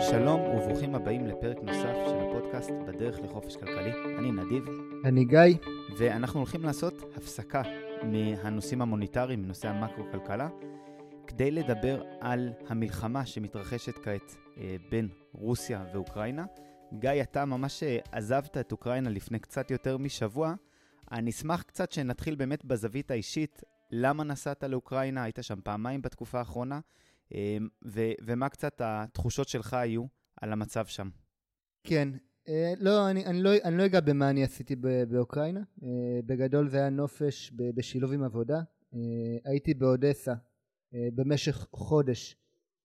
שלום וברוכים הבאים לפרק נוסף של הפודקאסט בדרך לחופש כלכלי. אני נדיב. אני גיא. ואנחנו הולכים לעשות הפסקה מהנושאים המוניטריים, מנושאי המקרו-כלכלה, כדי לדבר על המלחמה שמתרחשת כעת אה, בין רוסיה ואוקראינה. גיא, אתה ממש אה, עזבת את אוקראינה לפני קצת יותר משבוע. אני אשמח קצת שנתחיל באמת בזווית האישית. למה נסעת לאוקראינה? היית שם פעמיים בתקופה האחרונה. אמ, ו- ומה קצת התחושות שלך היו על המצב שם? כן, אה, לא, אני, אני, לא, אני לא אגע במה אני עשיתי באוקראינה. אה, בגדול זה היה נופש בשילוב עם עבודה. אה, הייתי באודסה במשך חודש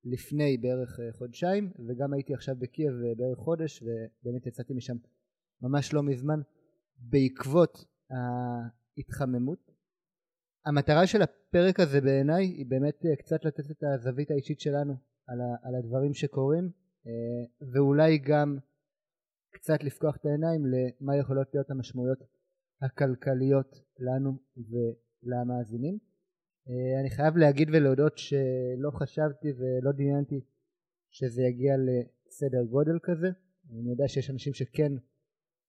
לפני בערך חודשיים, וגם הייתי עכשיו בקייב בערך חודש, ובאמת יצאתי משם ממש לא מזמן, בעקבות ההתחממות. המטרה של הפרק הזה בעיניי היא באמת אה, קצת לתת את הזווית האישית שלנו על, ה, על הדברים שקורים אה, ואולי גם קצת לפקוח את העיניים למה יכולות להיות המשמעויות הכלכליות לנו ולמאזינים. אה, אני חייב להגיד ולהודות שלא חשבתי ולא דמיינתי שזה יגיע לסדר גודל כזה. אני יודע שיש אנשים שכן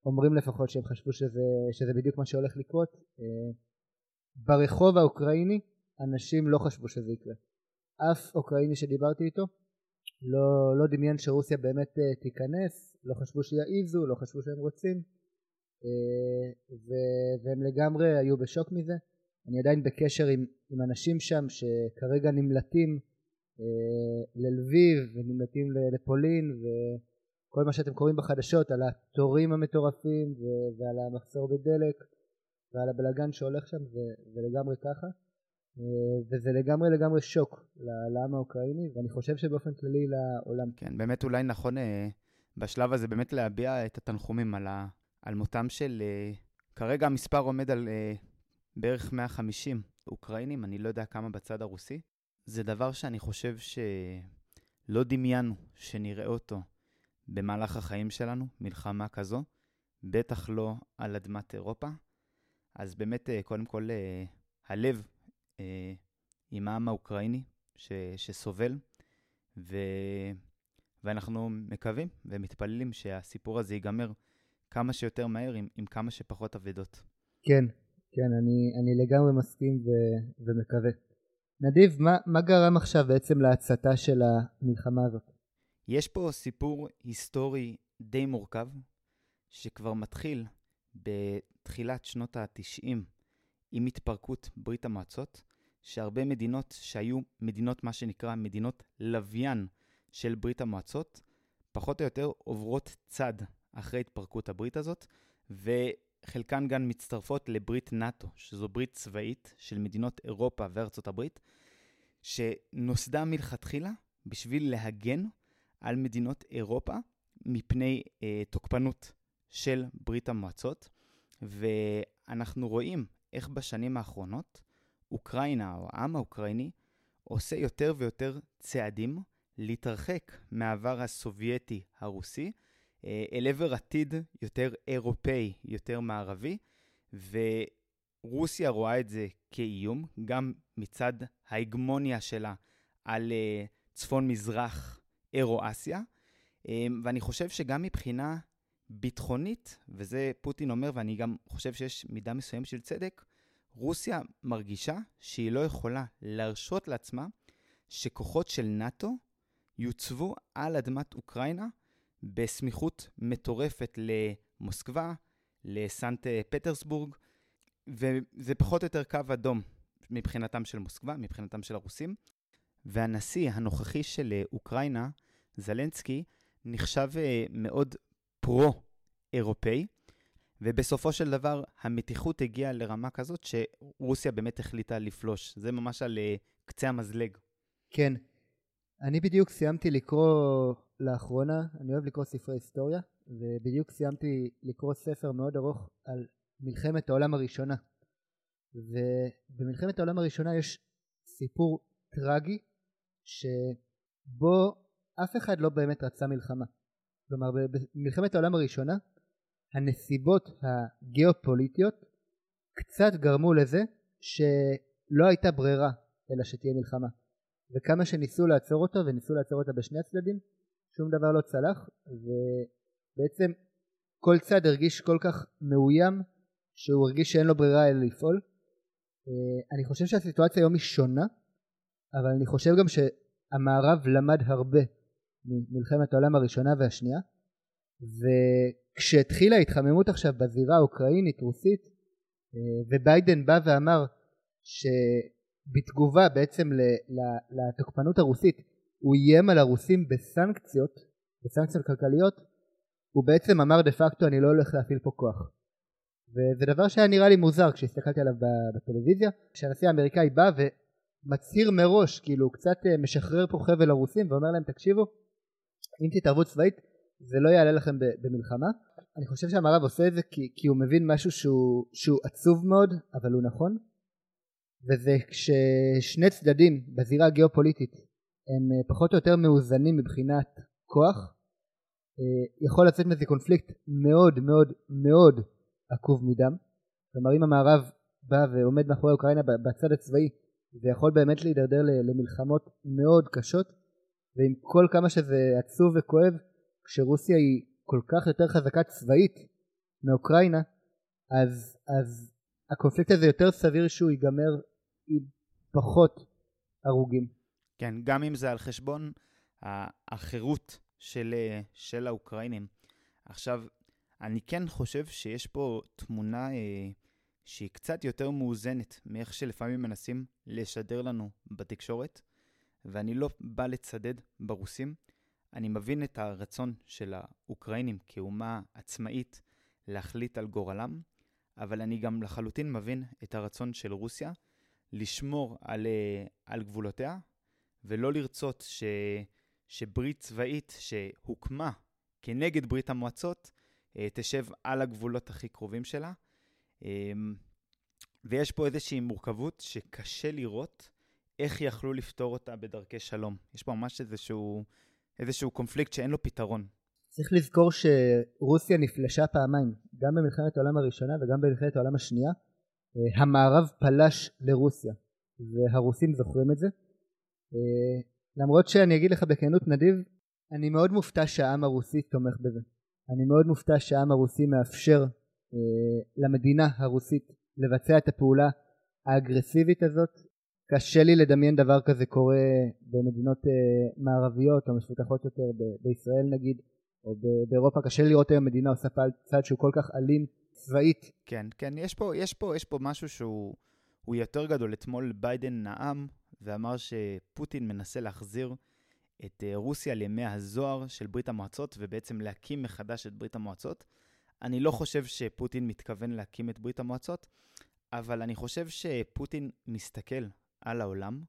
אומרים לפחות שהם חשבו שזה, שזה בדיוק מה שהולך לקרות. ברחוב האוקראיני אנשים לא חשבו שזה יקרה. אף אוקראיני שדיברתי איתו לא, לא דמיין שרוסיה באמת uh, תיכנס, לא חשבו שיעיזו, לא חשבו שהם רוצים uh, ו, והם לגמרי היו בשוק מזה. אני עדיין בקשר עם, עם אנשים שם שכרגע נמלטים uh, ללביב ונמלטים לפולין וכל מה שאתם קוראים בחדשות על התורים המטורפים ועל המחסור בדלק ועל הבלגן שהולך שם זה, זה לגמרי ככה אה, וזה לגמרי לגמרי שוק לעם האוקראיני ואני חושב שבאופן כללי לעולם. כן, באמת אולי נכון אה, בשלב הזה באמת להביע את התנחומים על, ה, על מותם של, אה, כרגע המספר עומד על בערך 150 אוקראינים, אני לא יודע כמה בצד הרוסי. זה דבר שאני חושב שלא דמיינו שנראה אותו במהלך החיים שלנו, מלחמה כזו, בטח לא על אדמת אירופה. אז באמת, אה, קודם כל, אה, הלב אה, עם העם האוקראיני ש, שסובל, ו, ואנחנו מקווים ומתפללים שהסיפור הזה ייגמר כמה שיותר מהר עם, עם כמה שפחות אבדות. כן, כן, אני, אני לגמרי מסכים ו, ומקווה. נדיב, מה, מה גרם עכשיו בעצם להצתה של המלחמה הזאת? יש פה סיפור היסטורי די מורכב, שכבר מתחיל בתחילת שנות ה-90 עם התפרקות ברית המועצות, שהרבה מדינות שהיו מדינות, מה שנקרא מדינות לוויין של ברית המועצות, פחות או יותר עוברות צד אחרי התפרקות הברית הזאת, וחלקן גם מצטרפות לברית נאט"ו, שזו ברית צבאית של מדינות אירופה וארצות הברית, שנוסדה מלכתחילה בשביל להגן על מדינות אירופה מפני אה, תוקפנות של ברית המועצות, ואנחנו רואים איך בשנים האחרונות אוקראינה, או העם האוקראיני, עושה יותר ויותר צעדים להתרחק מהעבר הסובייטי הרוסי אה, אל עבר עתיד יותר אירופאי, יותר מערבי, ורוסיה רואה את זה כאיום, גם מצד ההגמוניה שלה על אה, צפון-מזרח אירו-אסיה, אה, ואני חושב שגם מבחינה ביטחונית, וזה פוטין אומר, ואני גם חושב שיש מידה מסוים של צדק, רוסיה מרגישה שהיא לא יכולה להרשות לעצמה שכוחות של נאט"ו יוצבו על אדמת אוקראינה בסמיכות מטורפת למוסקבה, לסנט פטרסבורג, וזה פחות או יותר קו אדום מבחינתם של מוסקבה, מבחינתם של הרוסים. והנשיא הנוכחי של אוקראינה, זלנסקי, נחשב אה, מאוד פרו-אירופאי, ובסופו של דבר המתיחות הגיעה לרמה כזאת שרוסיה באמת החליטה לפלוש. זה ממש על uh, קצה המזלג. כן. אני בדיוק סיימתי לקרוא לאחרונה, אני אוהב לקרוא ספרי היסטוריה, ובדיוק סיימתי לקרוא ספר מאוד ארוך על מלחמת העולם הראשונה. ובמלחמת העולם הראשונה יש סיפור טרגי שבו אף אחד לא באמת רצה מלחמה. כלומר במלחמת העולם הראשונה הנסיבות הגיאופוליטיות קצת גרמו לזה שלא הייתה ברירה אלא שתהיה מלחמה וכמה שניסו לעצור אותו וניסו לעצור אותה בשני הצדדים שום דבר לא צלח ובעצם כל צד הרגיש כל כך מאוים שהוא הרגיש שאין לו ברירה אלא לפעול. אה, אני חושב שהסיטואציה היום היא שונה אבל אני חושב גם שהמערב למד הרבה ממלחמת העולם הראשונה והשנייה וכשהתחילה ההתחממות עכשיו בזירה האוקראינית רוסית אה, וביידן בא ואמר שבתגובה בעצם לתוקפנות הרוסית הוא איים על הרוסים בסנקציות, בסנקציות כלכליות, הוא בעצם אמר דה פקטו אני לא הולך להפעיל פה כוח. וזה דבר שהיה נראה לי מוזר כשהסתכלתי עליו בטלוויזיה, כשהנשיא האמריקאי בא ומצהיר מראש, כאילו הוא קצת אה, משחרר פה חבל לרוסים ואומר להם תקשיבו, אם תתערבו צבאית זה לא יעלה לכם במלחמה. אני חושב שהמערב עושה את זה כי, כי הוא מבין משהו שהוא, שהוא עצוב מאוד אבל הוא נכון. וזה כששני צדדים בזירה הגיאופוליטית הם אה, פחות או יותר מאוזנים מבחינת כוח אה, יכול לצאת מזה קונפליקט מאוד מאוד מאוד עקוב מדם. כלומר אם המערב בא ועומד מאחורי אוקראינה בצד הצבאי זה יכול באמת להידרדר למלחמות מאוד קשות ועם כל כמה שזה עצוב וכואב כשרוסיה היא כל כך יותר חזקה צבאית מאוקראינה אז, אז הקונפליקט הזה יותר סביר שהוא ייגמר עם פחות הרוגים. כן, גם אם זה על חשבון החירות של, של האוקראינים. עכשיו, אני כן חושב שיש פה תמונה אה, שהיא קצת יותר מאוזנת מאיך שלפעמים מנסים לשדר לנו בתקשורת, ואני לא בא לצדד ברוסים. אני מבין את הרצון של האוקראינים כאומה עצמאית להחליט על גורלם, אבל אני גם לחלוטין מבין את הרצון של רוסיה לשמור על, אה, על גבולותיה, ולא לרצות ש, שברית צבאית שהוקמה כנגד ברית המועצות אה, תשב על הגבולות הכי קרובים שלה. אמ, ויש פה איזושהי מורכבות שקשה לראות איך יכלו לפתור אותה בדרכי שלום. יש פה ממש איזשהו, איזשהו קונפליקט שאין לו פתרון. צריך לזכור שרוסיה נפלשה פעמיים, גם במלחמת העולם הראשונה וגם במלחמת העולם השנייה. אה, המערב פלש לרוסיה, והרוסים זוכרים את זה. אה, למרות שאני אגיד לך בכנות נדיב, אני מאוד מופתע שהעם הרוסי תומך בזה. אני מאוד מופתע שהעם הרוסי מאפשר אה, למדינה הרוסית לבצע את הפעולה האגרסיבית הזאת. קשה לי לדמיין דבר כזה קורה במדינות אה, מערביות או מפותחות יותר בישראל נגיד או באירופה קשה לראות היום מדינה עושה צעד שהוא כל כך אלים צבאית. כן, כן, יש פה, יש פה, יש פה משהו שהוא יותר גדול. אתמול ביידן נאם ואמר שפוטין מנסה להחזיר את אה, רוסיה לימי הזוהר של ברית המועצות ובעצם להקים מחדש את ברית המועצות. אני לא חושב שפוטין מתכוון להקים את ברית המועצות, אבל אני חושב שפוטין מסתכל על העולם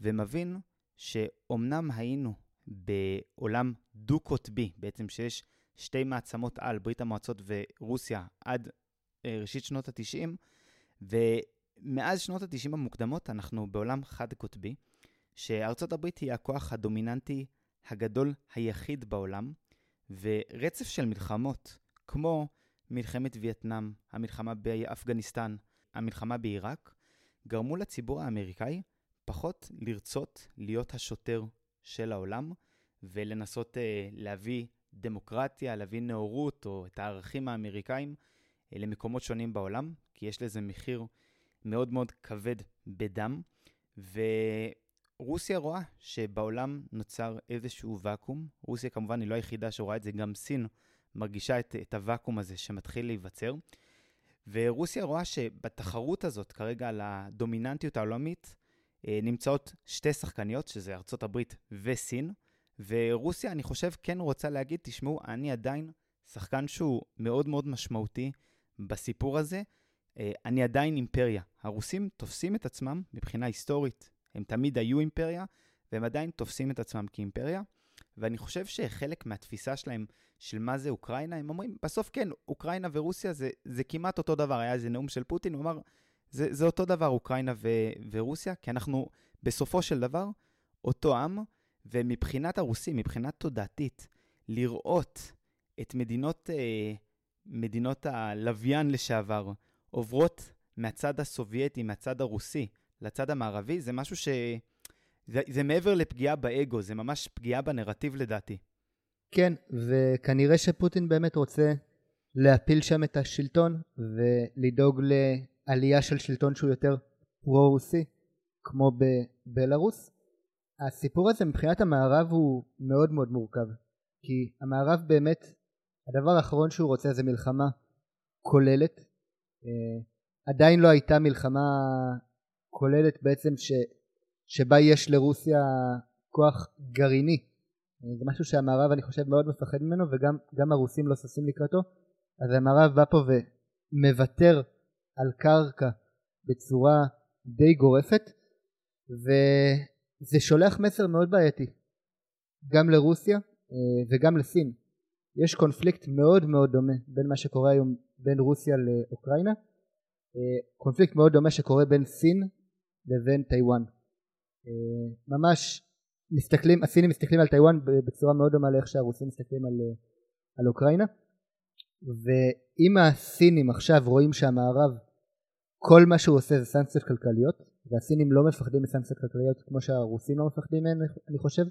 ומבין שאומנם היינו בעולם דו-קוטבי, בעצם שיש שתי מעצמות על, ברית המועצות ורוסיה, עד אה, ראשית שנות ה-90, ומאז שנות ה-90 המוקדמות אנחנו בעולם חד-קוטבי, שארצות הברית היא הכוח הדומיננטי הגדול היחיד בעולם, ורצף של מלחמות, כמו מלחמת וייטנאם, המלחמה באפגניסטן, המלחמה בעיראק, גרמו לציבור האמריקאי פחות לרצות להיות השוטר של העולם ולנסות uh, להביא דמוקרטיה, להביא נאורות או את הערכים האמריקאים uh, למקומות שונים בעולם, כי יש לזה מחיר מאוד מאוד כבד בדם. ורוסיה רואה שבעולם נוצר איזשהו ואקום. רוסיה כמובן היא לא היחידה שרואה את זה, גם סין מרגישה את, את הוואקום הזה שמתחיל להיווצר. ורוסיה רואה שבתחרות הזאת, כרגע על הדומיננטיות העולמית, אה, נמצאות שתי שחקניות, שזה ארצות הברית וסין, ורוסיה, אני חושב, כן רוצה להגיד, תשמעו, אני עדיין שחקן שהוא מאוד מאוד משמעותי בסיפור הזה. אה, אני עדיין אימפריה. הרוסים תופסים את עצמם מבחינה היסטורית, הם תמיד היו אימפריה, והם עדיין תופסים את עצמם כאימפריה. ואני חושב שחלק מהתפיסה שלהם של מה זה אוקראינה, הם אומרים, בסוף כן, אוקראינה ורוסיה זה, זה כמעט אותו דבר. היה איזה נאום של פוטין, הוא אמר, זה, זה אותו דבר, אוקראינה ו, ורוסיה, כי אנחנו בסופו של דבר אותו עם, ומבחינת הרוסים, מבחינה תודעתית, לראות את מדינות, אה, מדינות הלוויין לשעבר עוברות מהצד הסובייטי, מהצד הרוסי, לצד המערבי, זה משהו ש... זה, זה מעבר לפגיעה באגו, זה ממש פגיעה בנרטיב לדעתי. כן, וכנראה שפוטין באמת רוצה להפיל שם את השלטון ולדאוג לעלייה של שלטון שהוא יותר פרו-רוסי, כמו בבלארוס. הסיפור הזה מבחינת המערב הוא מאוד מאוד מורכב, כי המערב באמת, הדבר האחרון שהוא רוצה זה מלחמה כוללת. אה, עדיין לא הייתה מלחמה כוללת בעצם ש, שבה יש לרוסיה כוח גרעיני. זה משהו שהמערב אני חושב מאוד מפחד ממנו וגם הרוסים לא ששים לקראתו. אז המערב בא פה ומוותר על קרקע בצורה די גורפת וזה שולח מסר מאוד בעייתי גם לרוסיה אה, וגם לסין. יש קונפליקט מאוד מאוד דומה בין מה שקורה היום בין רוסיה לאוקראינה אה, קונפליקט מאוד דומה שקורה בין סין לבין טיוואן אה, ממש מסתכלים הסינים מסתכלים על טיוואן בצורה מאוד דומה לאיך שהרוסים מסתכלים על, על אוקראינה. ואם הסינים עכשיו רואים שהמערב כל מה שהוא עושה זה סנקציות כלכליות והסינים לא מפחדים מסנקציות כלכליות כמו שהרוסים לא מפחדים מהן אני חושב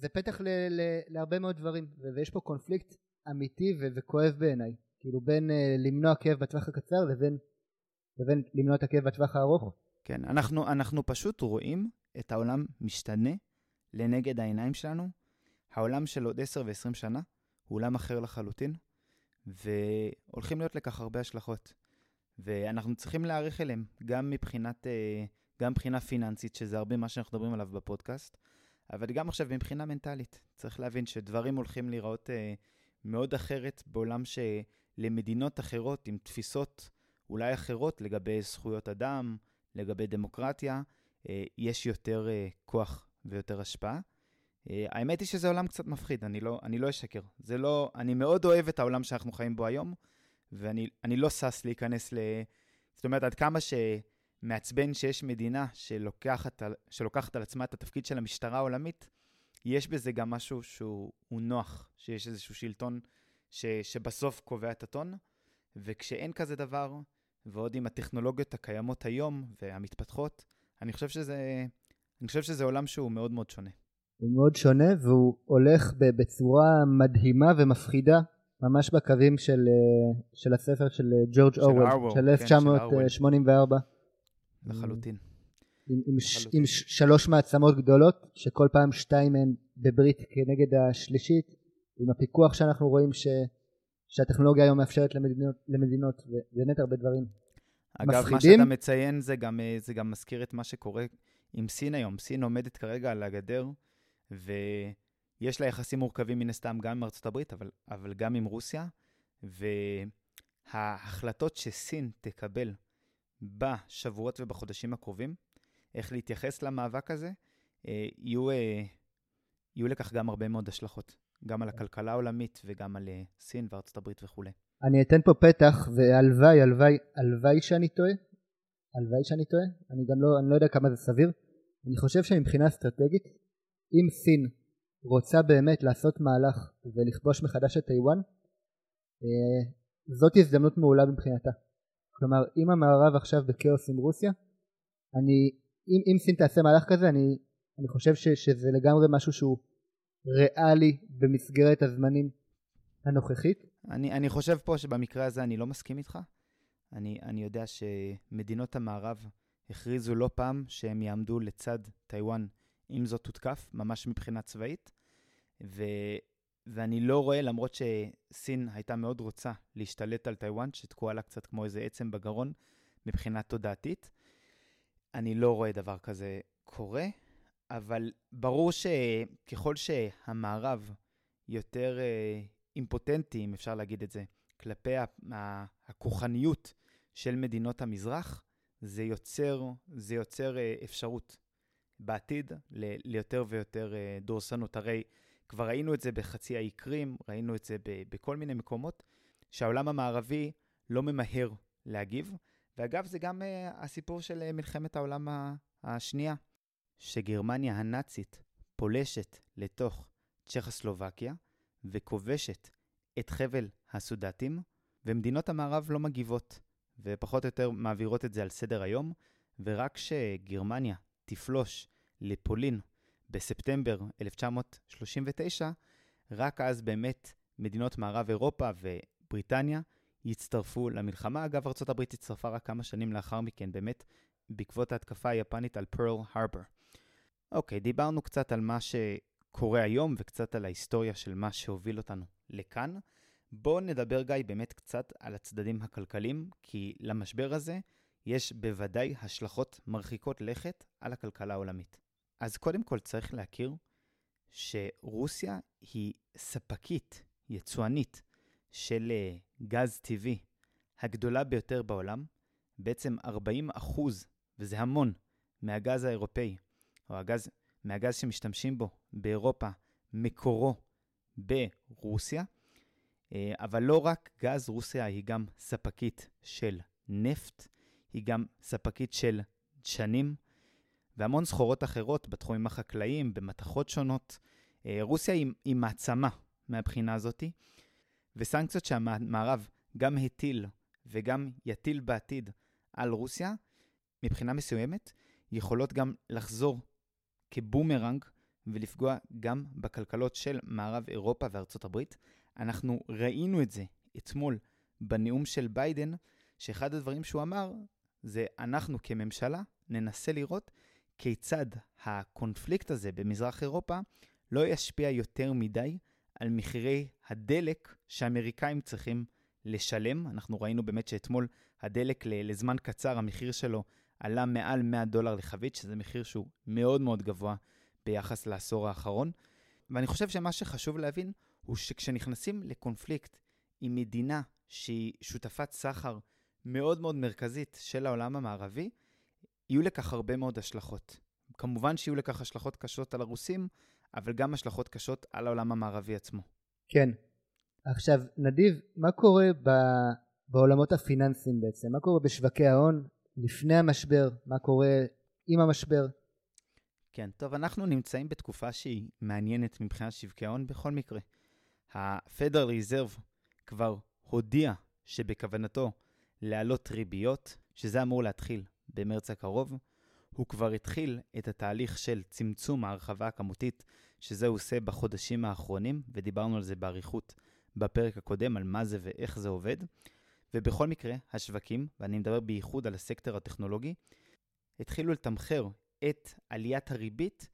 זה פתח ל- ל- להרבה מאוד דברים. ויש פה קונפליקט אמיתי ו- וכואב בעיניי. כאילו בין uh, למנוע כאב בטווח הקצר לבין, לבין למנוע את הכאב בטווח הארוך. כן אנחנו, אנחנו פשוט רואים את העולם משתנה לנגד העיניים שלנו העולם של עוד 10 ו-20 שנה הוא עולם אחר לחלוטין והולכים להיות לכך הרבה השלכות. ואנחנו צריכים להעריך אליהם, גם מבחינת, אה, גם מבחינה פיננסית, שזה הרבה מה שאנחנו מדברים עליו בפודקאסט, אבל גם עכשיו מבחינה מנטלית. צריך להבין שדברים הולכים להיראות אה, מאוד אחרת בעולם שלמדינות אחרות, עם תפיסות אולי אחרות לגבי זכויות אדם, לגבי דמוקרטיה, אה, יש יותר כוח ויותר השפעה. אה, האמת היא שזה עולם קצת מפחיד, אני לא, אני לא אשקר. זה לא, אני מאוד אוהב את העולם שאנחנו חיים בו היום, ואני לא שש להיכנס ל... זאת אומרת, עד כמה שמעצבן שיש מדינה שלוקחת, שלוקחת על עצמה את התפקיד של המשטרה העולמית, יש בזה גם משהו שהוא נוח, שיש איזשהו שלטון ש, שבסוף קובע את הטון, וכשאין כזה דבר, ועוד עם הטכנולוגיות הקיימות היום והמתפתחות, אני חושב שזה, אני חושב שזה עולם שהוא מאוד מאוד שונה. הוא מאוד שונה והוא הולך בצורה מדהימה ומפחידה ממש בקווים של, אה, של הספר של אה, ג'ורג' אורוול, של 1984. כן, לחלוטין. עם, עם, ש, עם שלוש מעצמות גדולות, שכל פעם שתיים מהן בברית כנגד השלישית, עם הפיקוח שאנחנו רואים ש, שהטכנולוגיה היום מאפשרת למדינות, למדינות ובאמת הרבה דברים אגב, מפחידים. אגב, מה שאתה מציין זה גם, אה, זה גם מזכיר את מה שקורה עם סין היום. סין עומדת כרגע על הגדר ויש לה יחסים מורכבים מן הסתם גם עם ארצות הברית, אבל, אבל גם עם רוסיה, וההחלטות שסין תקבל בשבועות ובחודשים הקרובים, איך להתייחס למאבק הזה, אה, יהיו, אה, יהיו לכך גם הרבה מאוד השלכות, גם על הכלכלה העולמית וגם על אה, סין וארצות הברית וכולי. אני אתן פה פתח, והלוואי, הלוואי, הלוואי שאני טועה, הלוואי שאני טועה, אני גם לא, אני לא יודע כמה זה סביר. אני חושב שמבחינה אסטרטגית, אם סין רוצה באמת לעשות מהלך ולכבוש מחדש את טיוואן אה, זאת הזדמנות מעולה מבחינתה. כלומר אם המערב עכשיו בכאוס עם רוסיה אני אם, אם סין תעשה מהלך כזה אני, אני חושב ש, שזה לגמרי משהו שהוא ריאלי במסגרת הזמנים הנוכחית. אני, אני חושב פה שבמקרה הזה אני לא מסכים איתך. אני, אני יודע שמדינות המערב הכריזו לא פעם שהם יעמדו לצד טיוואן אם זאת תותקף, ממש מבחינה צבאית. ו... ואני לא רואה, למרות שסין הייתה מאוד רוצה להשתלט על טיוואן, שתקועה לה קצת כמו איזה עצם בגרון מבחינה תודעתית, אני לא רואה דבר כזה קורה, אבל ברור שככל שהמערב יותר אה, אימפוטנטי, אם אפשר להגיד את זה, כלפי הכוחניות של מדינות המזרח, זה יוצר, זה יוצר אה, אפשרות בעתיד ל- ליותר ויותר אה, דורסנות. הרי כבר ראינו את זה בחצי האי קרים, ראינו את זה ב- בכל מיני מקומות, שהעולם המערבי לא ממהר להגיב. ואגב, זה גם uh, הסיפור של מלחמת העולם השנייה, שגרמניה הנאצית פולשת לתוך צ'כוסלובקיה וכובשת את חבל הסודטים, ומדינות המערב לא מגיבות, ופחות או יותר מעבירות את זה על סדר היום, ורק כשגרמניה תפלוש לפולין בספטמבר 1939, רק אז באמת מדינות מערב אירופה ובריטניה יצטרפו למלחמה. אגב, ארה"ב הצטרפה רק כמה שנים לאחר מכן, באמת, בעקבות ההתקפה היפנית על פרל הרבר. אוקיי, דיברנו קצת על מה שקורה היום וקצת על ההיסטוריה של מה שהוביל אותנו לכאן. בואו נדבר, גיא, באמת קצת על הצדדים הכלכליים, כי למשבר הזה יש בוודאי השלכות מרחיקות לכת על הכלכלה העולמית. אז קודם כל צריך להכיר שרוסיה היא ספקית, יצואנית, של אה, גז טבעי הגדולה ביותר בעולם, בעצם 40 אחוז, וזה המון, מהגז האירופאי, או הגז, מהגז שמשתמשים בו באירופה, מקורו ברוסיה. אה, אבל לא רק גז, רוסיה היא גם ספקית של נפט, היא גם ספקית של דשנים, והמון סחורות אחרות בתחומים החקלאיים, במתכות שונות. אה, רוסיה היא, היא מעצמה מהבחינה הזאתי, וסנקציות שהמערב גם הטיל וגם יטיל בעתיד על רוסיה, מבחינה מסוימת, יכולות גם לחזור כבומרנג ולפגוע גם בכלכלות של מערב אירופה וארצות הברית. אנחנו ראינו את זה אתמול בנאום של ביידן, שאחד הדברים שהוא אמר זה אנחנו כממשלה ננסה לראות כיצד הקונפליקט הזה במזרח אירופה לא ישפיע יותר מדי על מחירי הדלק שהאמריקאים צריכים לשלם. אנחנו ראינו באמת שאתמול הדלק לזמן קצר, המחיר שלו עלה מעל 100 דולר לחבית, שזה מחיר שהוא מאוד מאוד גבוה ביחס לעשור האחרון. ואני חושב שמה שחשוב להבין הוא שכשנכנסים לקונפליקט עם מדינה שהיא שותפת סחר מאוד מאוד מרכזית של העולם המערבי, יהיו לכך הרבה מאוד השלכות. כמובן שיהיו לכך השלכות קשות על הרוסים, אבל גם השלכות קשות על העולם המערבי עצמו. כן. עכשיו, נדיב, מה קורה ב... בעולמות הפיננסיים בעצם? מה קורה בשווקי ההון לפני המשבר? מה קורה עם המשבר? כן, טוב, אנחנו נמצאים בתקופה שהיא מעניינת מבחינת שווקי ההון בכל מקרה. ה-Federal Reserve כבר הודיע שבכוונתו להעלות ריביות, שזה אמור להתחיל במרץ הקרוב. הוא כבר התחיל את התהליך של צמצום ההרחבה הכמותית, שזה הוא עושה בחודשים האחרונים, ודיברנו על זה באריכות בפרק הקודם, על מה זה ואיך זה עובד. ובכל מקרה, השווקים, ואני מדבר בייחוד על הסקטור הטכנולוגי, התחילו לתמחר את עליית הריבית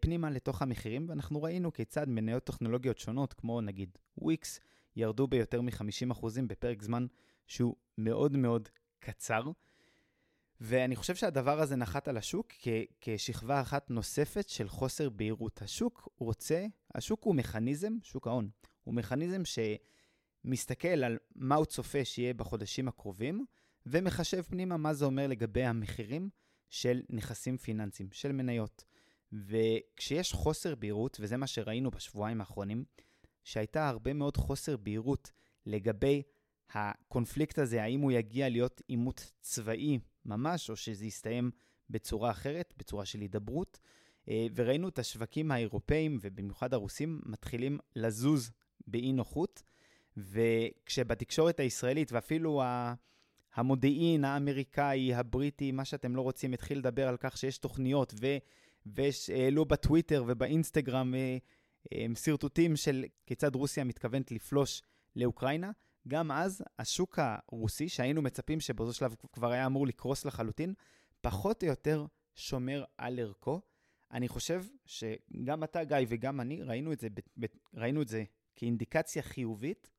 פנימה לתוך המחירים, ואנחנו ראינו כיצד מניות טכנולוגיות שונות, כמו נגיד וויקס, ירדו ביותר מ-50% בפרק זמן שהוא מאוד מאוד קצר. ואני חושב שהדבר הזה נחת על השוק כ- כשכבה אחת נוספת של חוסר בהירות. השוק רוצה, השוק הוא מכניזם, שוק ההון, הוא מכניזם שמסתכל על מה הוא צופה שיהיה בחודשים הקרובים, ומחשב פנימה מה זה אומר לגבי המחירים של נכסים פיננסיים, של מניות. וכשיש חוסר בהירות, וזה מה שראינו בשבועיים האחרונים, שהייתה הרבה מאוד חוסר בהירות לגבי הקונפליקט הזה, האם הוא יגיע להיות עימות צבאי ממש, או שזה יסתיים בצורה אחרת, בצורה של הידברות. אה, וראינו את השווקים האירופאים, ובמיוחד הרוסים, מתחילים לזוז באי נוחות, וכשבתקשורת הישראלית, ואפילו המודיעין האמריקאי, הבריטי, מה שאתם לא רוצים, התחיל לדבר על כך שיש תוכניות, ו... והעלו בטוויטר ובאינסטגרם אה, אה, שרטוטים של כיצד רוסיה מתכוונת לפלוש לאוקראינה. גם אז השוק הרוסי, שהיינו מצפים שבאותו שלב כבר היה אמור לקרוס לחלוטין, פחות או יותר שומר על ערכו. אני חושב שגם אתה, גיא, וגם אני, ראינו את זה, ראינו את זה כאינדיקציה חיובית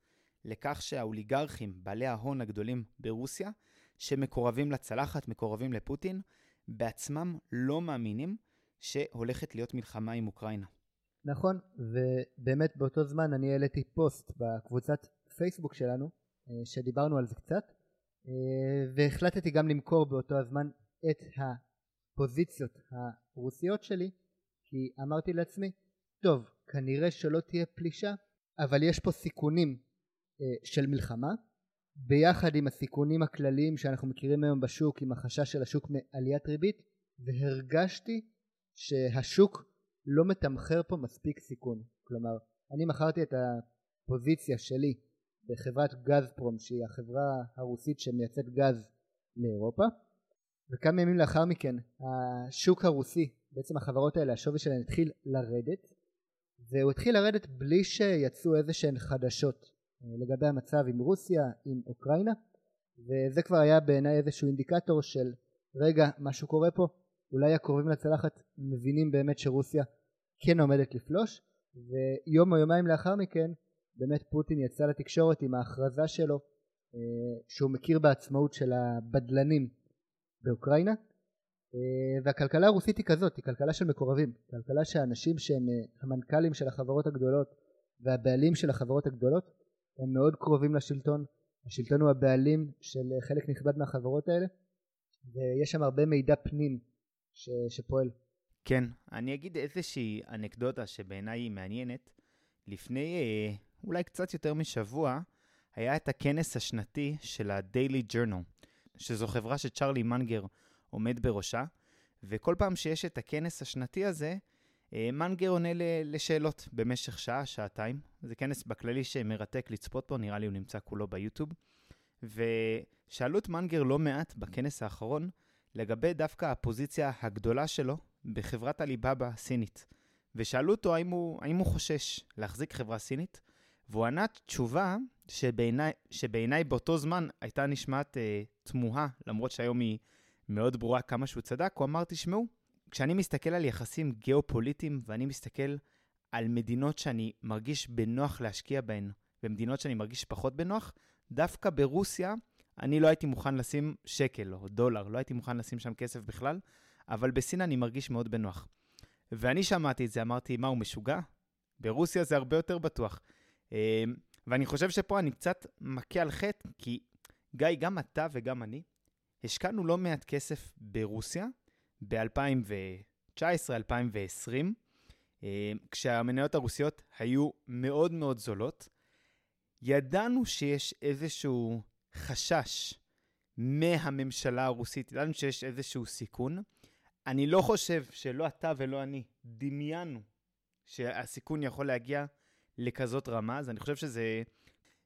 לכך שהאוליגרכים, בעלי ההון הגדולים ברוסיה, שמקורבים לצלחת, מקורבים לפוטין, בעצמם לא מאמינים שהולכת להיות מלחמה עם אוקראינה. נכון, ובאמת באותו זמן אני העליתי פוסט בקבוצת פייסבוק שלנו, אה, שדיברנו על זה קצת, אה, והחלטתי גם למכור באותו הזמן את הפוזיציות הרוסיות שלי, כי אמרתי לעצמי, טוב, כנראה שלא תהיה פלישה, אבל יש פה סיכונים אה, של מלחמה, ביחד עם הסיכונים הכלליים שאנחנו מכירים היום בשוק, עם החשש של השוק מעליית ריבית, והרגשתי שהשוק לא מתמחר פה מספיק סיכון. כלומר, אני מכרתי את הפוזיציה שלי בחברת גזפרום שהיא החברה הרוסית שמייצאת גז לאירופה וכמה ימים לאחר מכן השוק הרוסי בעצם החברות האלה השווי שלהן התחיל לרדת והוא התחיל לרדת בלי שיצאו איזה שהן חדשות לגבי המצב עם רוסיה, עם אוקראינה, וזה כבר היה בעיניי איזשהו אינדיקטור של רגע, משהו קורה פה, אולי הקרובים לצלחת מבינים באמת שרוסיה כן עומדת לפלוש, ויום או יומיים לאחר מכן באמת פוטין יצא לתקשורת עם ההכרזה שלו אה, שהוא מכיר בעצמאות של הבדלנים באוקראינה. אה, והכלכלה הרוסית היא כזאת, היא כלכלה של מקורבים, כלכלה שהאנשים שהם אה, המנכ"לים של החברות הגדולות והבעלים של החברות הגדולות הם מאוד קרובים לשלטון, השלטון הוא הבעלים של חלק נכבד מהחברות האלה ויש שם הרבה מידע פנים ש, שפועל. כן, אני אגיד איזושהי אנקדוטה שבעיניי היא מעניינת. לפני אה, אולי קצת יותר משבוע, היה את הכנס השנתי של ה-Daily Journal, שזו חברה שצ'רלי מנגר עומד בראשה, וכל פעם שיש את הכנס השנתי הזה, אה, מנגר עונה לשאלות במשך שעה, שעתיים. זה כנס בכללי שמרתק לצפות בו, נראה לי הוא נמצא כולו ביוטיוב. ושאלו את מנגר לא מעט בכנס האחרון לגבי דווקא הפוזיציה הגדולה שלו בחברת הליבאבא הסינית. ושאלו אותו האם הוא, האם הוא חושש להחזיק חברה סינית, והוא ענה תשובה שבעיניי, שבעיני באותו זמן הייתה נשמעת אה, תמוהה, למרות שהיום היא מאוד ברורה כמה שהוא צדק, הוא אמר, תשמעו, כשאני מסתכל על יחסים גיאופוליטיים ואני מסתכל על מדינות שאני מרגיש בנוח להשקיע בהן ומדינות שאני מרגיש פחות בנוח, דווקא ברוסיה אני לא הייתי מוכן לשים שקל או דולר, לא הייתי מוכן לשים שם כסף בכלל, אבל בסין אני מרגיש מאוד בנוח. ואני שמעתי את זה, אמרתי, מה, הוא משוגע? ברוסיה זה הרבה יותר בטוח. אמ, ואני חושב שפה אני קצת מכה על חטא, כי גיא, גם אתה וגם אני, השקענו לא מעט כסף ברוסיה ב-2019-2020, אמ, כשהמניות הרוסיות היו מאוד מאוד זולות. ידענו שיש איזשהו חשש מהממשלה הרוסית, ידענו שיש איזשהו סיכון. אני לא חושב שלא אתה ולא אני דמיינו שהסיכון יכול להגיע לכזאת רמה, אז אני חושב שזה,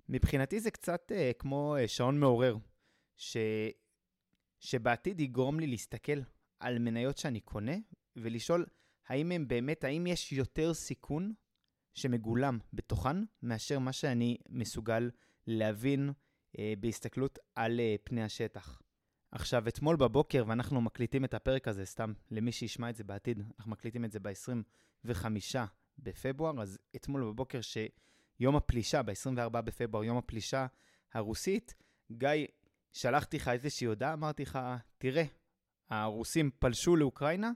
מבחינתי זה קצת אה, כמו אה, שעון מעורר, ש, שבעתיד יגרום לי להסתכל על מניות שאני קונה ולשאול האם הם באמת, האם יש יותר סיכון שמגולם בתוכן מאשר מה שאני מסוגל להבין בהסתכלות על אה, פני השטח. עכשיו, אתמול בבוקר, ואנחנו מקליטים את הפרק הזה, סתם למי שישמע את זה בעתיד, אנחנו מקליטים את זה ב-25 בפברואר, אז אתמול בבוקר שיום הפלישה, ב-24 בפברואר, יום הפלישה הרוסית, גיא, שלחתי לך איזושהי הודעה, אמרתי לך, תראה, הרוסים פלשו לאוקראינה,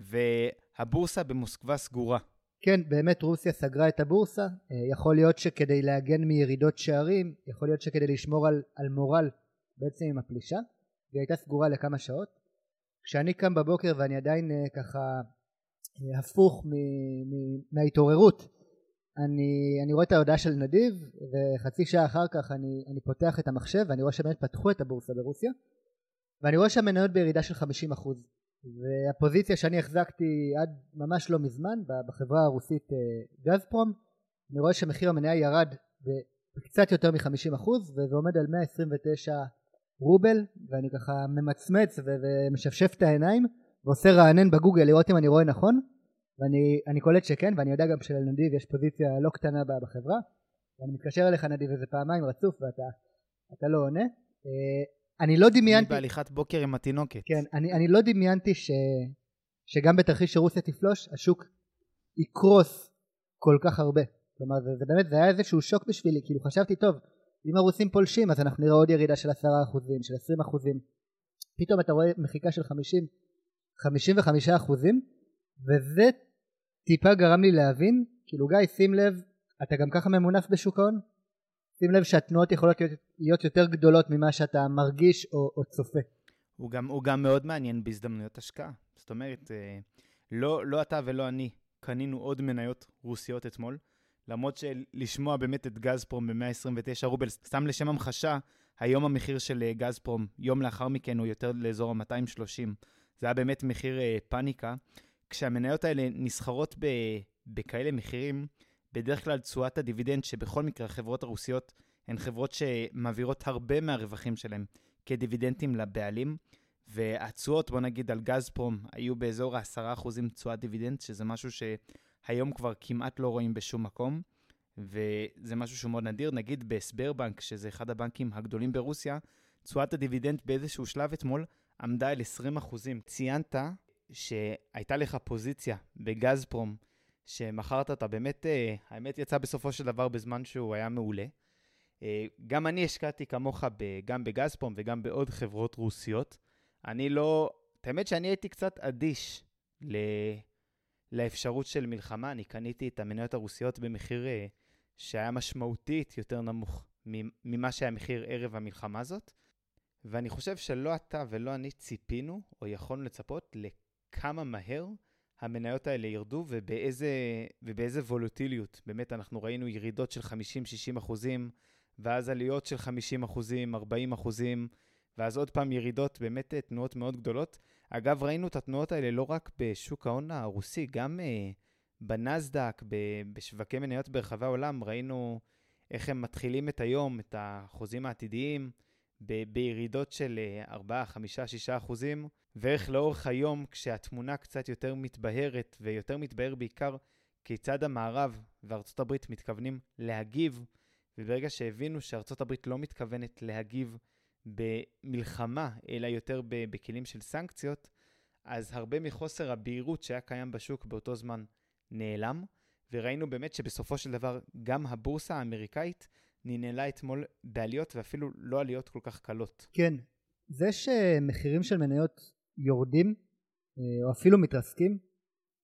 והבורסה במוסקבה סגורה. כן, באמת רוסיה סגרה את הבורסה, אה, יכול להיות שכדי להגן מירידות שערים, יכול להיות שכדי לשמור על, על מורל בעצם עם הפלישה, והיא הייתה סגורה לכמה שעות. כשאני קם בבוקר ואני עדיין אה, ככה אה, הפוך מ- מ- מההתעוררות, אני, אני רואה את ההודעה של נדיב, וחצי שעה אחר כך אני, אני פותח את המחשב ואני רואה שבאמת פתחו את הבורסה ברוסיה, ואני רואה שהמניות בירידה של 50 אחוז. והפוזיציה שאני החזקתי עד ממש לא מזמן בחברה הרוסית אה, גזפרום אני רואה שמחיר המניה ירד בקצת יותר מ-50% וזה עומד על 129 רובל ואני ככה ממצמץ ומשפשף את העיניים ועושה רענן בגוגל לראות אם אני רואה נכון ואני קולט שכן ואני יודע גם שלנדיב יש פוזיציה לא קטנה בחברה ואני מתקשר אליך נדיב איזה פעמיים רצוף ואתה לא עונה. אה, אני לא דמיינתי... אני בהליכת בוקר עם התינוקת. כן, אני, אני לא דמיינתי ש, שגם בתרחיש שרוסיה תפלוש, השוק יקרוס כל כך הרבה. כלומר, זה, זה באמת, זה היה איזשהו שוק בשבילי, כאילו חשבתי, טוב, אם הרוסים פולשים אז אנחנו נראה עוד ירידה של עשרה אחוזים, של עשרים אחוזים. פתאום אתה רואה מחיקה של חמישים, חמישים וחמישה אחוזים, וזה טיפה גרם לי להבין, כאילו גיא, שים לב, אתה גם ככה ממונף בשוק ההון? שים לב שהתנועות יכולות להיות, להיות יותר גדולות ממה שאתה מרגיש או, או צופה. הוא גם, הוא גם מאוד מעניין בהזדמנויות השקעה. זאת אומרת, אה, לא, לא אתה ולא אני קנינו עוד מניות רוסיות אתמול, למרות שלשמוע באמת את גזפרום ב-129 רובל, סתם לשם המחשה, היום המחיר של אה, גזפרום, יום לאחר מכן הוא יותר לאזור ה-230. זה היה באמת מחיר אה, פאניקה. כשהמניות האלה נסחרות בכאלה מחירים, בדרך כלל תשואת הדיבידנד, שבכל מקרה החברות הרוסיות הן חברות שמעבירות הרבה מהרווחים שלהן כדיבידנדים לבעלים, והתשואות, בוא נגיד על גזפרום, היו באזור ה-10% תשואת דיבידנד, שזה משהו היום כבר כמעט לא רואים בשום מקום, וזה משהו שהוא מאוד נדיר. נגיד בסברבנק, שזה אחד הבנקים הגדולים ברוסיה, תשואת הדיבידנד באיזשהו שלב אתמול עמדה על 20 אחוזים. ציינת שהייתה לך פוזיציה בגזפרום, שמכרת אותה, באמת, אה, האמת יצא בסופו של דבר בזמן שהוא היה מעולה. אה, גם אני השקעתי כמוך גם בגזפרום וגם בעוד חברות רוסיות. אני לא... האמת שאני הייתי קצת אדיש ל... לאפשרות של מלחמה. אני קניתי את המניות הרוסיות במחיר אה, שהיה משמעותית יותר נמוך ממה שהיה מחיר ערב המלחמה הזאת. ואני חושב שלא אתה ולא אני ציפינו, או יכולנו לצפות, לכמה מהר המניות האלה ירדו ובאיזה, ובאיזה וולוטיליות. באמת, אנחנו ראינו ירידות של 50-60 אחוזים, ואז עליות של 50 אחוזים, 40 אחוזים, ואז עוד פעם ירידות, באמת אה, תנועות מאוד גדולות. אגב, ראינו את התנועות האלה לא רק בשוק ההון הרוסי, גם uh, בנסדק, בשווקי מניות ברחבי העולם, ראינו איך הם מתחילים את היום, את החוזים העתידיים, ב- בירידות של 4, 5, 6 אחוזים, ואיך לאורך היום, כשהתמונה קצת יותר מתבהרת, ויותר מתבהר בעיקר כיצד המערב וארצות הברית מתכוונים להגיב, וברגע שהבינו שארצות הברית לא מתכוונת להגיב במלחמה, אלא יותר בכלים של סנקציות, אז הרבה מחוסר הבהירות שהיה קיים בשוק באותו זמן נעלם, וראינו באמת שבסופו של דבר גם הבורסה האמריקאית ננעלה אתמול בעליות ואפילו לא עליות כל כך קלות. כן, זה שמחירים של מניות יורדים אה, או אפילו מתרסקים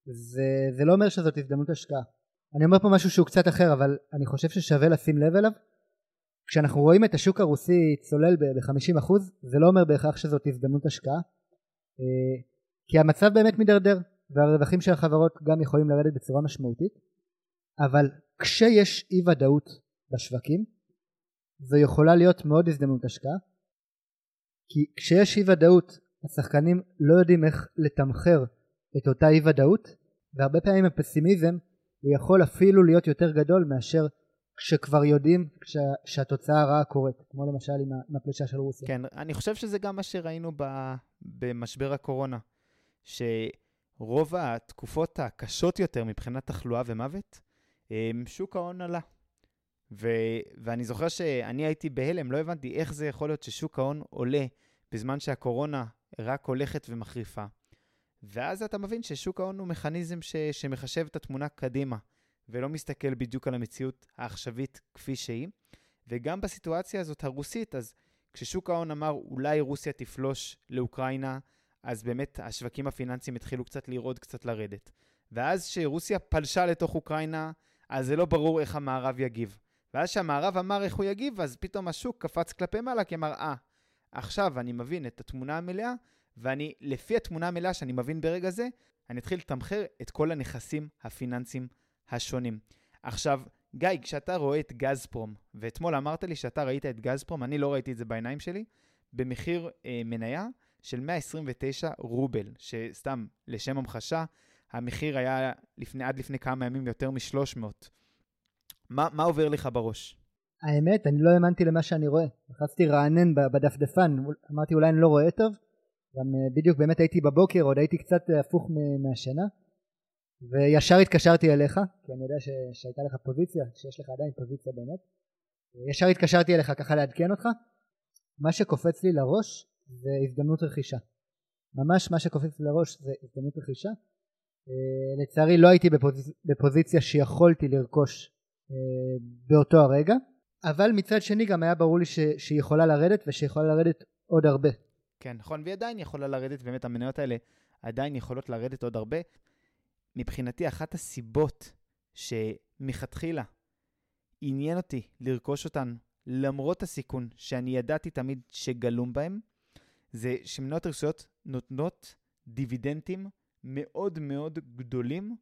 זה, זה לא אומר שזאת הזדמנות השקעה. אני אומר פה משהו שהוא קצת אחר אבל אני חושב ששווה לשים לב אליו כשאנחנו רואים את השוק הרוסי צולל ב-50% זה לא אומר בהכרח שזאת הזדמנות השקעה אה, כי המצב באמת מידרדר והרווחים של החברות גם יכולים לרדת בצורה משמעותית אבל כשיש אי ודאות בשווקים זו יכולה להיות מאוד הזדמנות השקעה כי כשיש אי ודאות השחקנים לא יודעים איך לתמחר את אותה אי ודאות והרבה פעמים הפסימיזם הוא יכול אפילו להיות יותר גדול מאשר כשכבר יודעים שה, שהתוצאה הרעה קורית, כמו למשל עם הפלישה של רוסיה. כן, אני חושב שזה גם מה שראינו ב, במשבר הקורונה, שרוב התקופות הקשות יותר מבחינת תחלואה ומוות, שוק ההון עלה. ו, ואני זוכר שאני הייתי בהלם, לא הבנתי איך זה יכול להיות ששוק ההון עולה בזמן שהקורונה רק הולכת ומחריפה. ואז אתה מבין ששוק ההון הוא מכניזם ש, שמחשב את התמונה קדימה. ולא מסתכל בדיוק על המציאות העכשווית כפי שהיא. וגם בסיטואציה הזאת הרוסית, אז כששוק ההון אמר אולי רוסיה תפלוש לאוקראינה, אז באמת השווקים הפיננסיים התחילו קצת לרעוד, קצת לרדת. ואז כשרוסיה פלשה לתוך אוקראינה, אז זה לא ברור איך המערב יגיב. ואז כשהמערב אמר איך הוא יגיב, אז פתאום השוק קפץ כלפי מעלה, כי אמר, אה, עכשיו אני מבין את התמונה המלאה, ואני, לפי התמונה המלאה שאני מבין ברגע זה, אני אתחיל לתמחר את כל הנכסים הפיננסיים השונים. עכשיו, גיא, כשאתה רואה את גזפרום, ואתמול אמרת לי שאתה ראית את גזפרום, אני לא ראיתי את זה בעיניים שלי, במחיר אה, מניה של 129 רובל, שסתם, לשם המחשה, המחיר היה לפני, עד לפני כמה ימים יותר מ-300. מה, מה עובר לך בראש? האמת, אני לא האמנתי למה שאני רואה. לחצתי רענן בדפדפן, אמרתי אולי אני לא רואה טוב. גם אה, בדיוק באמת הייתי בבוקר, עוד הייתי קצת אה, הפוך מהשינה. וישר התקשרתי אליך, כי אני יודע ש... שהייתה לך פוזיציה, שיש לך עדיין פוזיציה באמת. ישר התקשרתי אליך ככה לעדכן אותך. מה שקופץ לי לראש זה הזדמנות רכישה. ממש מה שקופץ לי לראש זה הזדמנות רכישה. Uh, לצערי לא הייתי בפוזיצ... בפוזיציה שיכולתי לרכוש באותו הרגע, אבל מצד שני גם היה ברור לי ש... שהיא יכולה לרדת ושיכולה לרדת עוד הרבה. כן, נכון, והיא עדיין יכולה לרדת, באמת המניות האלה עדיין יכולות לרדת עוד הרבה. מבחינתי אחת הסיבות שמכתחילה עניין אותי לרכוש אותן למרות הסיכון שאני ידעתי תמיד שגלום בהם, זה שמניות רשויות נותנות דיבידנדים מאוד מאוד גדולים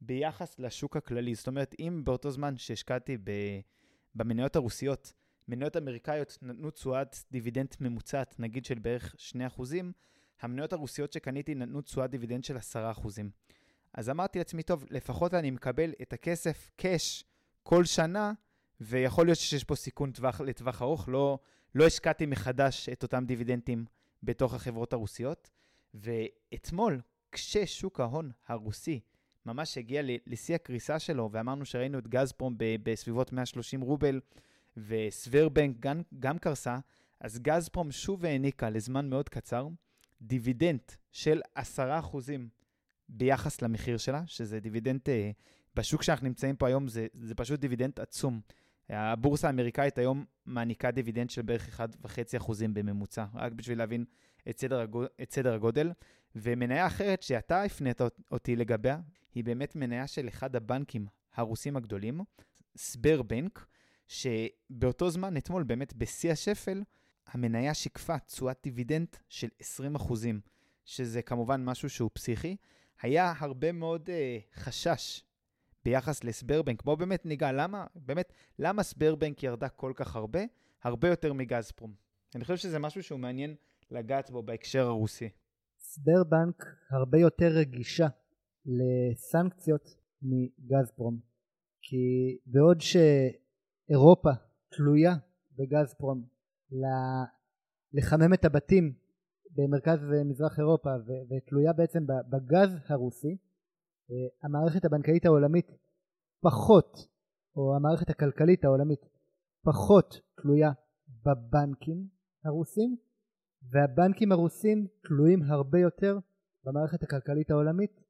ביחס לשוק הכללי. זאת אומרת, אם באותו זמן שהשקעתי במניות הרוסיות, מניות אמריקאיות נתנו תשואת דיבידנד ממוצעת, נגיד של בערך 2%, המניות הרוסיות שקניתי נתנו תשואת דיבידנד של 10%. אז אמרתי לעצמי, טוב, לפחות אני מקבל את הכסף קאש כל שנה, ויכול להיות שיש פה סיכון טווח, לטווח ארוך. לא, לא השקעתי מחדש את אותם דיבידנדים בתוך החברות הרוסיות. ואתמול, כששוק ההון הרוסי ממש הגיע לשיא הקריסה שלו, ואמרנו שראינו את גזפרום בסביבות 130 רובל, וסברבנק גם, גם קרסה, אז גזפרום שוב העניקה לזמן מאוד קצר דיבידנד של 10% ביחס למחיר שלה, שזה דיבידנד, אה, בשוק שאנחנו נמצאים פה היום זה, זה פשוט דיבידנד עצום. הבורסה האמריקאית היום מעניקה דיבידנד של בערך 1.5% בממוצע, רק בשביל להבין את סדר, הגודל, את סדר הגודל. ומניה אחרת שאתה הפנית אותי לגביה, היא באמת מניה של אחד הבנקים הרוסים הגדולים, סבר בנק, שבאותו זמן, אתמול, באמת בשיא השפל, המניה שיקפה תשואת דיבידנד של 20%, שזה כמובן משהו שהוא פסיכי. היה הרבה מאוד uh, חשש ביחס לסברבנק. בואו באמת ניגע, למה, באמת, למה סברבנק ירדה כל כך הרבה? הרבה יותר מגזפרום. אני חושב שזה משהו שהוא מעניין לגעת בו בהקשר הרוסי. סברבנק הרבה יותר רגישה לסנקציות מגזפרום. כי בעוד שאירופה תלויה בגזפרום לחמם את הבתים במרכז ומזרח אירופה ותלויה בעצם בגז הרוסי, אה, המערכת הבנקאית העולמית פחות, או המערכת הכלכלית העולמית פחות תלויה בבנקים הרוסים, והבנקים הרוסים תלויים הרבה יותר במערכת הכלכלית העולמית,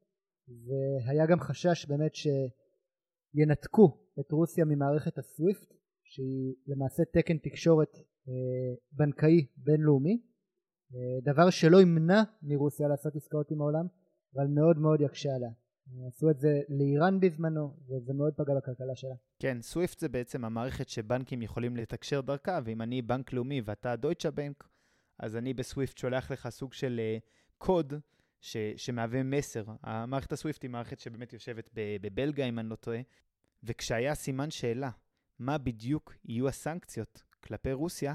והיה גם חשש באמת שינתקו את רוסיה ממערכת הסוויפט, שהיא למעשה תקן תקשורת אה, בנקאי בינלאומי, אה, דבר שלא ימנע מרוסיה לעשות עסקאות עם העולם, אבל מאוד מאוד יקשה עליה. עשו את זה לאיראן בזמנו, וזה מאוד פגע בכלכלה שלה. כן, סוויפט זה בעצם המערכת שבנקים יכולים לתקשר דרכה, ואם אני בנק לאומי ואתה דויטשה בנק, אז אני בסוויפט שולח לך סוג של uh, קוד ש, שמהווה מסר. המערכת הסוויפט היא מערכת שבאמת יושבת בבלגיה, אם אני לא טועה, וכשהיה סימן שאלה, מה בדיוק יהיו הסנקציות כלפי רוסיה,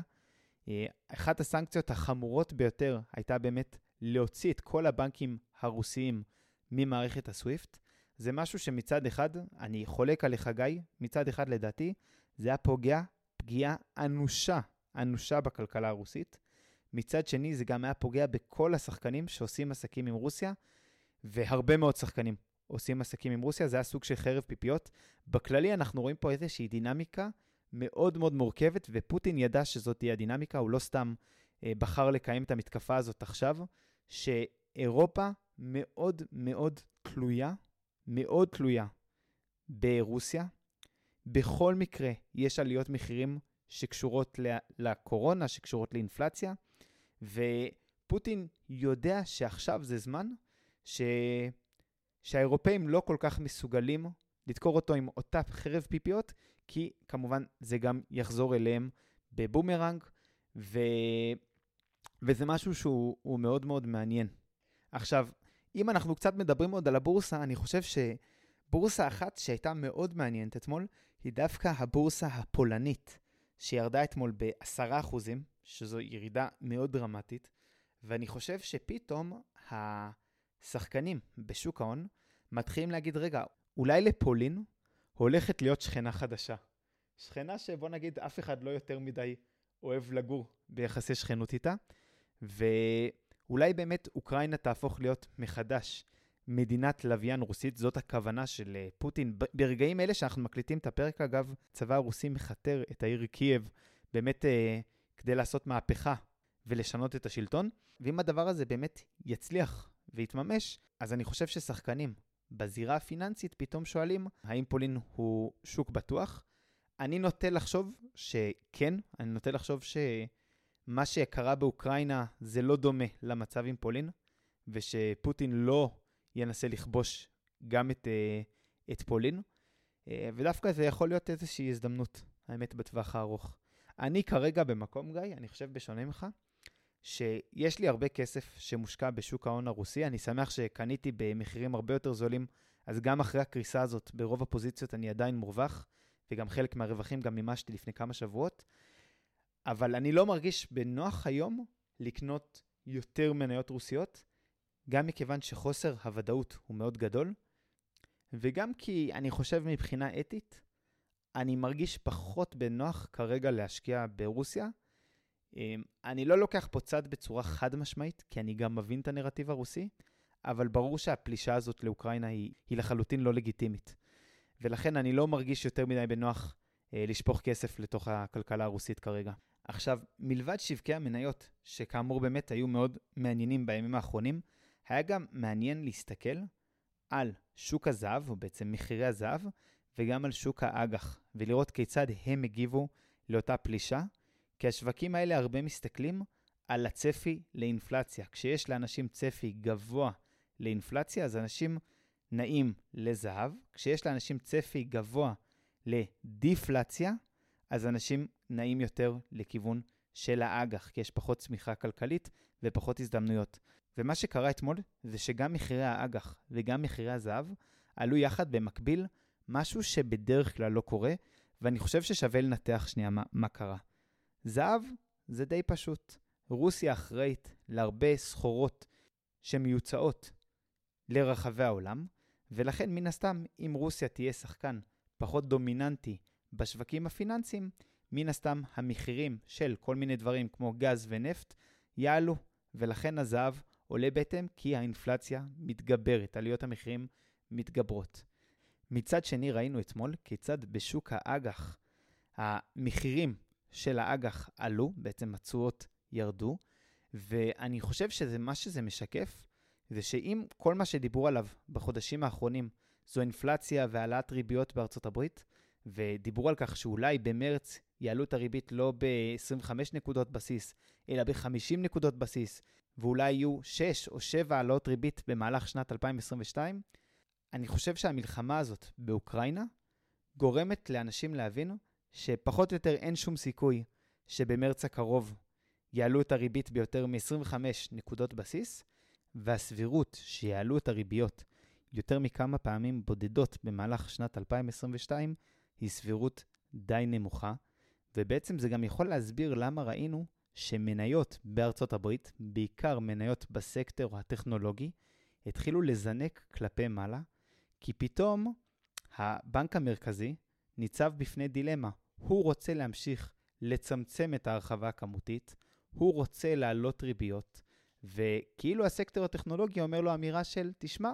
אה, אחת הסנקציות החמורות ביותר הייתה באמת להוציא את כל הבנקים הרוסיים ממערכת הסוויפט. זה משהו שמצד אחד, אני חולק עליך גיא, מצד אחד לדעתי, זה היה פוגע פגיעה אנושה, אנושה בכלכלה הרוסית. מצד שני, זה גם היה פוגע בכל השחקנים שעושים עסקים עם רוסיה, והרבה מאוד שחקנים עושים עסקים עם רוסיה, זה היה סוג של חרב פיפיות. בכללי אנחנו רואים פה איזושהי דינמיקה מאוד מאוד מורכבת, ופוטין ידע שזאת תהיה הדינמיקה, הוא לא סתם אה, בחר לקיים את המתקפה הזאת עכשיו, שאירופה מאוד מאוד תלויה, מאוד תלויה ברוסיה. בכל מקרה, יש עליות מחירים שקשורות לקורונה, שקשורות לאינפלציה, ופוטין יודע שעכשיו זה זמן ש... שהאירופאים לא כל כך מסוגלים לדקור אותו עם אותה חרב פיפיות, כי כמובן זה גם יחזור אליהם בבומרנג, ו... וזה משהו שהוא מאוד מאוד מעניין. עכשיו, אם אנחנו קצת מדברים עוד על הבורסה, אני חושב שבורסה אחת שהייתה מאוד מעניינת אתמול, היא דווקא הבורסה הפולנית, שירדה אתמול ב-10%, שזו ירידה מאוד דרמטית, ואני חושב שפתאום השחקנים בשוק ההון מתחילים להגיד, רגע, אולי לפולין הולכת להיות שכנה חדשה. שכנה שבוא נגיד אף אחד לא יותר מדי אוהב לגור ביחסי שכנות איתה, ואולי באמת אוקראינה תהפוך להיות מחדש מדינת לוויין רוסית, זאת הכוונה של אה, פוטין. ברגעים אלה שאנחנו מקליטים את הפרק, אגב, צבא הרוסי מכתר את העיר קייב באמת אה, כדי לעשות מהפכה ולשנות את השלטון, ואם הדבר הזה באמת יצליח ויתממש, אז אני חושב ששחקנים בזירה הפיננסית פתאום שואלים, האם פולין הוא שוק בטוח? אני נוטה לחשוב שכן, אני נוטה לחשוב שמה שקרה באוקראינה זה לא דומה למצב עם פולין, ושפוטין לא ינסה לכבוש גם את, אה, את פולין, אה, ודווקא זה יכול להיות איזושהי הזדמנות, האמת, בטווח הארוך. אני כרגע במקום, גיא, אני חושב בשונה ממך, שיש לי הרבה כסף שמושקע בשוק ההון הרוסי. אני שמח שקניתי במחירים הרבה יותר זולים, אז גם אחרי הקריסה הזאת, ברוב הפוזיציות אני עדיין מורווח, וגם חלק מהרווחים גם מימשתי לפני כמה שבועות. אבל אני לא מרגיש בנוח היום לקנות יותר מניות רוסיות, גם מכיוון שחוסר הוודאות הוא מאוד גדול, וגם כי אני חושב מבחינה אתית, אני מרגיש פחות בנוח כרגע להשקיע ברוסיה, אמ, אני לא לוקח פה צד בצורה חד משמעית, כי אני גם מבין את הנרטיב הרוסי, אבל ברור שהפלישה הזאת לאוקראינה היא, היא לחלוטין לא לגיטימית. ולכן אני לא מרגיש יותר מדי בנוח אה, לשפוך כסף לתוך הכלכלה הרוסית כרגע. עכשיו, מלבד שווקי המניות, שכאמור באמת היו מאוד מעניינים בימים האחרונים, היה גם מעניין להסתכל על שוק הזהב, או בעצם מחירי הזהב, וגם על שוק האג"ח, ולראות כיצד הם הגיבו לאותה פלישה, כי השווקים האלה הרבה מסתכלים על הצפי לאינפלציה. כשיש לאנשים צפי גבוה לאינפלציה, אז אנשים נעים לזהב. כשיש לאנשים צפי גבוה לדיפלציה, אז אנשים נעים יותר לכיוון של האג"ח, כי יש פחות צמיחה כלכלית ופחות הזדמנויות. ומה שקרה אתמול זה שגם מחירי האג"ח וגם מחירי הזהב עלו יחד במקביל, משהו שבדרך כלל לא קורה, ואני חושב ששווה לנתח שנייה מה, מה קרה. זהב זה די פשוט. רוסיה אחראית להרבה סחורות שמיוצאות לרחבי העולם, ולכן מן הסתם, אם רוסיה תהיה שחקן פחות דומיננטי בשווקים הפיננסיים, מן הסתם המחירים של כל מיני דברים כמו גז ונפט יעלו, ולכן הזהב עולה בהתאם כי האינפלציה מתגברת, עליות המחירים מתגברות. מצד שני ראינו אתמול כיצד בשוק האג"ח המחירים של האג"ח עלו, בעצם התשואות ירדו, ואני חושב שזה מה שזה משקף, זה שאם כל מה שדיברו עליו בחודשים האחרונים זו אינפלציה והעלאת ריביות בארצות הברית, ודיברו על כך שאולי במרץ יעלו את הריבית לא ב-25 נקודות בסיס, אלא ב-50 נקודות בסיס, ואולי יהיו 6 או 7 העלאות ריבית במהלך שנת 2022, אני חושב שהמלחמה הזאת באוקראינה גורמת לאנשים להבין שפחות או יותר אין שום סיכוי שבמרץ הקרוב יעלו את הריבית ביותר מ-25 נקודות בסיס, והסבירות שיעלו את הריביות יותר מכמה פעמים בודדות במהלך שנת 2022 היא סבירות די נמוכה, ובעצם זה גם יכול להסביר למה ראינו שמניות בארצות הברית, בעיקר מניות בסקטור הטכנולוגי, התחילו לזנק כלפי מעלה, כי פתאום הבנק המרכזי ניצב בפני דילמה. הוא רוצה להמשיך לצמצם את ההרחבה הכמותית, הוא רוצה להעלות ריביות, וכאילו הסקטור הטכנולוגי אומר לו אמירה של, תשמע,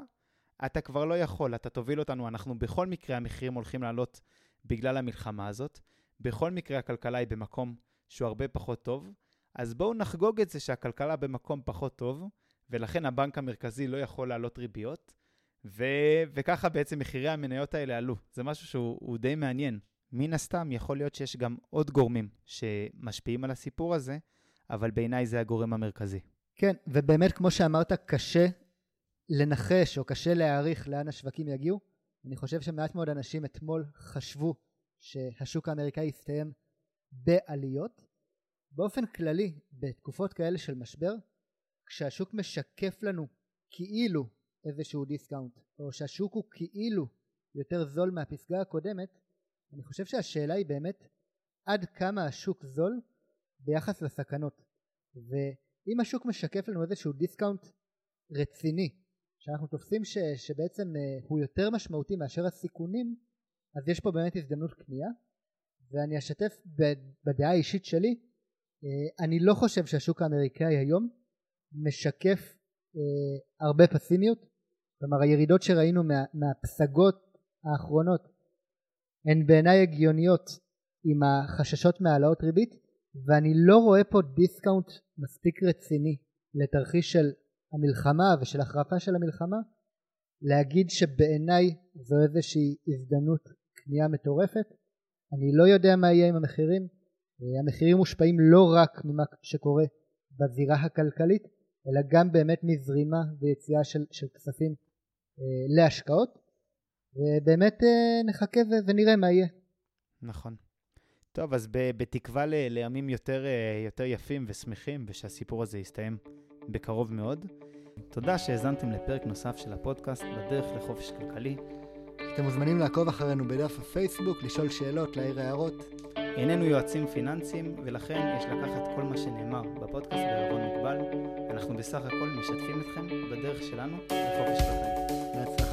אתה כבר לא יכול, אתה תוביל אותנו, אנחנו בכל מקרה המחירים הולכים לעלות בגלל המלחמה הזאת, בכל מקרה הכלכלה היא במקום שהוא הרבה פחות טוב, אז בואו נחגוג את זה שהכלכלה במקום פחות טוב, ולכן הבנק המרכזי לא יכול להעלות ריביות, ו... וככה בעצם מחירי המניות האלה עלו. זה משהו שהוא די מעניין. מן הסתם יכול להיות שיש גם עוד גורמים שמשפיעים על הסיפור הזה, אבל בעיניי זה הגורם המרכזי. כן, ובאמת כמו שאמרת, קשה לנחש או קשה להעריך לאן השווקים יגיעו. אני חושב שמעט מאוד אנשים אתמול חשבו שהשוק האמריקאי יסתיים בעליות. באופן כללי, בתקופות כאלה של משבר, כשהשוק משקף לנו כאילו איזשהו דיסקאונט, או שהשוק הוא כאילו יותר זול מהפסגה הקודמת, אני חושב שהשאלה היא באמת עד כמה השוק זול ביחס לסכנות. ואם השוק משקף לנו איזשהו דיסקאונט רציני, שאנחנו תופסים ש, שבעצם אה, הוא יותר משמעותי מאשר הסיכונים, אז יש פה באמת הזדמנות קנייה. ואני אשתף בדעה האישית שלי, אה, אני לא חושב שהשוק האמריקאי היום משקף אה, הרבה פסימיות. כלומר הירידות שראינו מה, מהפסגות האחרונות הן בעיניי הגיוניות עם החששות מהעלאות ריבית ואני לא רואה פה דיסקאונט מספיק רציני לתרחיש של המלחמה ושל החרפה של המלחמה להגיד שבעיניי זו איזושהי הזדמנות קנייה מטורפת. אני לא יודע מה יהיה עם המחירים. המחירים מושפעים לא רק ממה שקורה בזירה הכלכלית אלא גם באמת מזרימה ויציאה של, של כספים אה, להשקעות ובאמת אה, נחכה ונראה מה יהיה. נכון. טוב, אז בתקווה ל- לימים יותר, אה, יותר יפים ושמחים, ושהסיפור הזה יסתיים בקרוב מאוד. תודה שהאזנתם לפרק נוסף של הפודקאסט בדרך לחופש כלכלי. אתם מוזמנים לעקוב אחרינו בדף הפייסבוק, לשאול שאלות, להעיר הערות. איננו יועצים פיננסיים, ולכן יש לקחת כל מה שנאמר בפודקאסט בערבון מוגבל. אנחנו בסך הכל משתפים אתכם בדרך שלנו לחופש כלכלי. That's